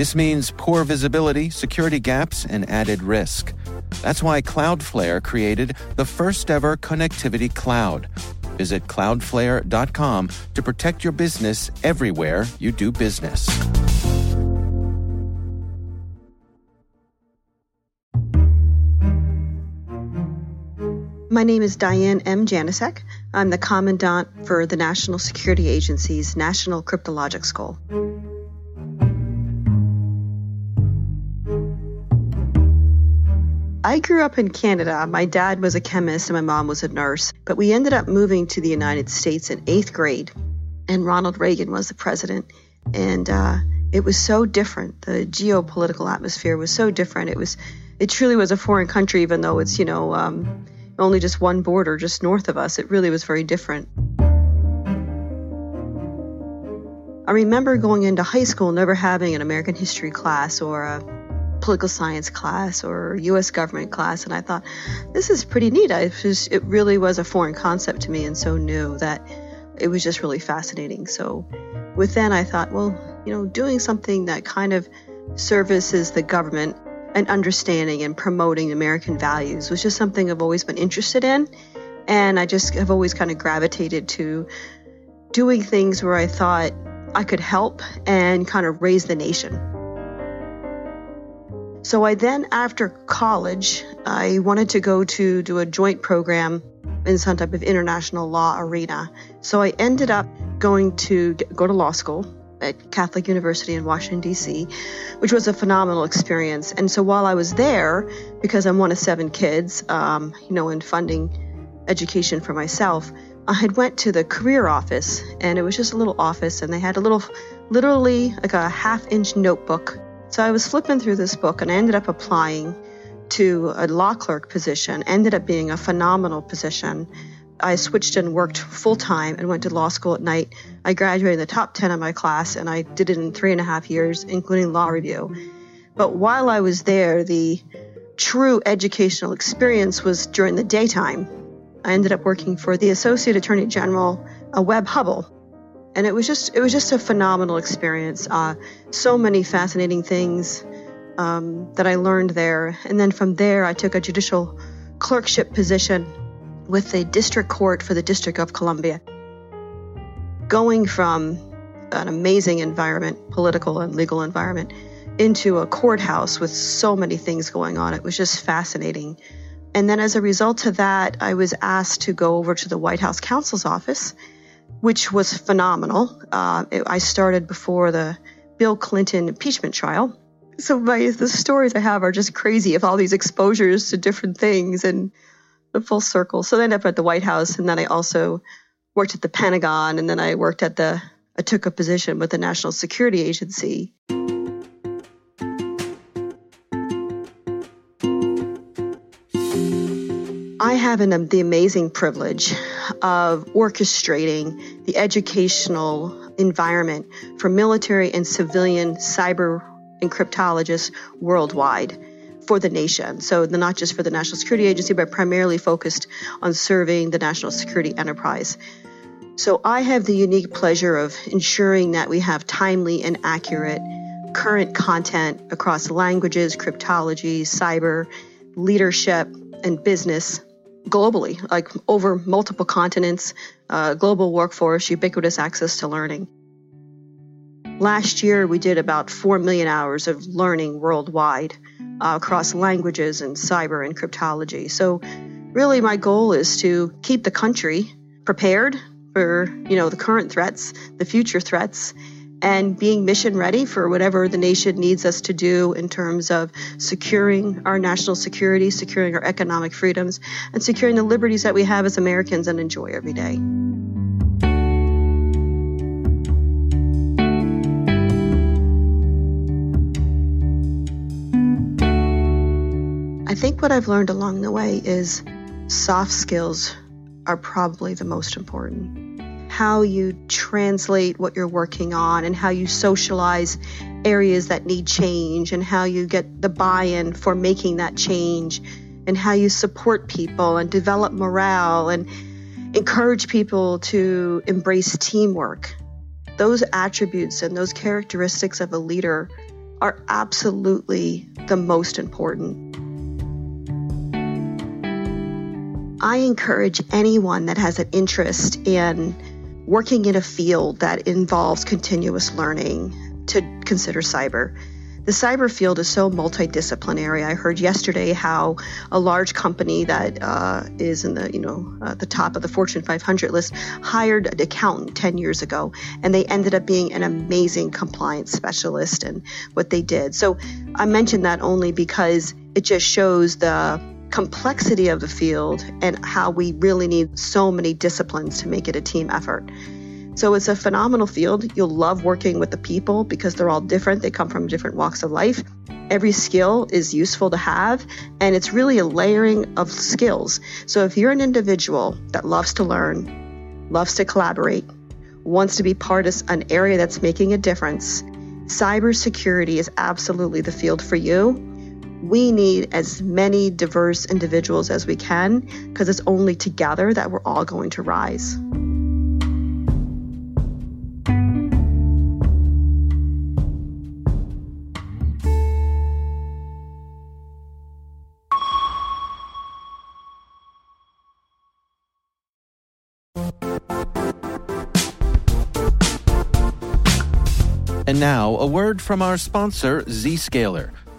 This means poor visibility, security gaps, and added risk. That's why Cloudflare created the first ever connectivity cloud. Visit cloudflare.com to protect your business everywhere you do business. My name is Diane M. Janosek. I'm the Commandant for the National Security Agency's National Cryptologic School. I grew up in Canada. My dad was a chemist and my mom was a nurse, but we ended up moving to the United States in eighth grade, and Ronald Reagan was the president. And uh, it was so different. The geopolitical atmosphere was so different. It was, it truly was a foreign country, even though it's, you know, um, only just one border just north of us. It really was very different. I remember going into high school never having an American history class or a political science class or U.S. government class, and I thought this is pretty neat. I just, it really was a foreign concept to me and so new that it was just really fascinating. So, with then I thought, well, you know, doing something that kind of services the government and understanding and promoting American values was just something I've always been interested in. And I just have always kind of gravitated to doing things where I thought I could help and kind of raise the nation. So I then, after college, I wanted to go to do a joint program in some type of international law arena. So I ended up going to go to law school at Catholic University in Washington, D.C., which was a phenomenal experience. And so while I was there, because I'm one of seven kids, um, you know, in funding education for myself, I had went to the career office, and it was just a little office, and they had a little, literally like a half-inch notebook. So I was flipping through this book, and I ended up applying to a law clerk position. Ended up being a phenomenal position I switched and worked full time and went to law school at night. I graduated in the top 10 of my class and I did it in three and a half years, including law review. But while I was there, the true educational experience was during the daytime. I ended up working for the Associate Attorney General, a Webb Hubbell. And it was just it was just a phenomenal experience. Uh, so many fascinating things um, that I learned there. And then from there, I took a judicial clerkship position with the district court for the District of Columbia. Going from an amazing environment, political and legal environment, into a courthouse with so many things going on, it was just fascinating. And then as a result of that, I was asked to go over to the White House counsel's office, which was phenomenal. Uh, it, I started before the Bill Clinton impeachment trial. So my the stories I have are just crazy of all these exposures to different things and the full circle. So I ended up at the White House, and then I also worked at the Pentagon, and then I worked at the, I took a position with the National Security Agency. I have an, the amazing privilege of orchestrating the educational environment for military and civilian cyber and cryptologists worldwide for the nation. So, not just for the National Security Agency, but primarily focused on serving the national security enterprise. So, I have the unique pleasure of ensuring that we have timely and accurate current content across languages, cryptology, cyber, leadership, and business globally, like over multiple continents, uh, global workforce, ubiquitous access to learning. Last year, we did about 4 million hours of learning worldwide uh, across languages and cyber and cryptology. So, really, my goal is to keep the country prepared for you know the current threats, the future threats, and being mission ready for whatever the nation needs us to do in terms of securing our national security, securing our economic freedoms, and securing the liberties that we have as Americans and enjoy every day. I think what I've learned along the way is soft skills are probably the most important. How you translate what you're working on and how you socialize areas that need change and how you get the buy in for making that change and how you support people and develop morale and encourage people to embrace teamwork. Those attributes and those characteristics of a leader are absolutely the most important. I encourage anyone that has an interest in working in a field that involves continuous learning to consider cyber. The cyber field is so multidisciplinary. I heard yesterday how a large company that uh, is in the you know uh, the top of the Fortune 500 list hired an accountant 10 years ago, and they ended up being an amazing compliance specialist and what they did. So I mentioned that only because it just shows the complexity of the field and how we really need so many disciplines to make it a team effort. So it's a phenomenal field. You'll love working with the people because they're all different. They come from different walks of life. Every skill is useful to have, and it's really a layering of skills. So if you're an individual that loves to learn, loves to collaborate, wants to be part of an area that's making a difference, cybersecurity is absolutely the field for you we need as many diverse individuals as we can because it's only together that we're all going to rise. And now, a word from our sponsor, Zscaler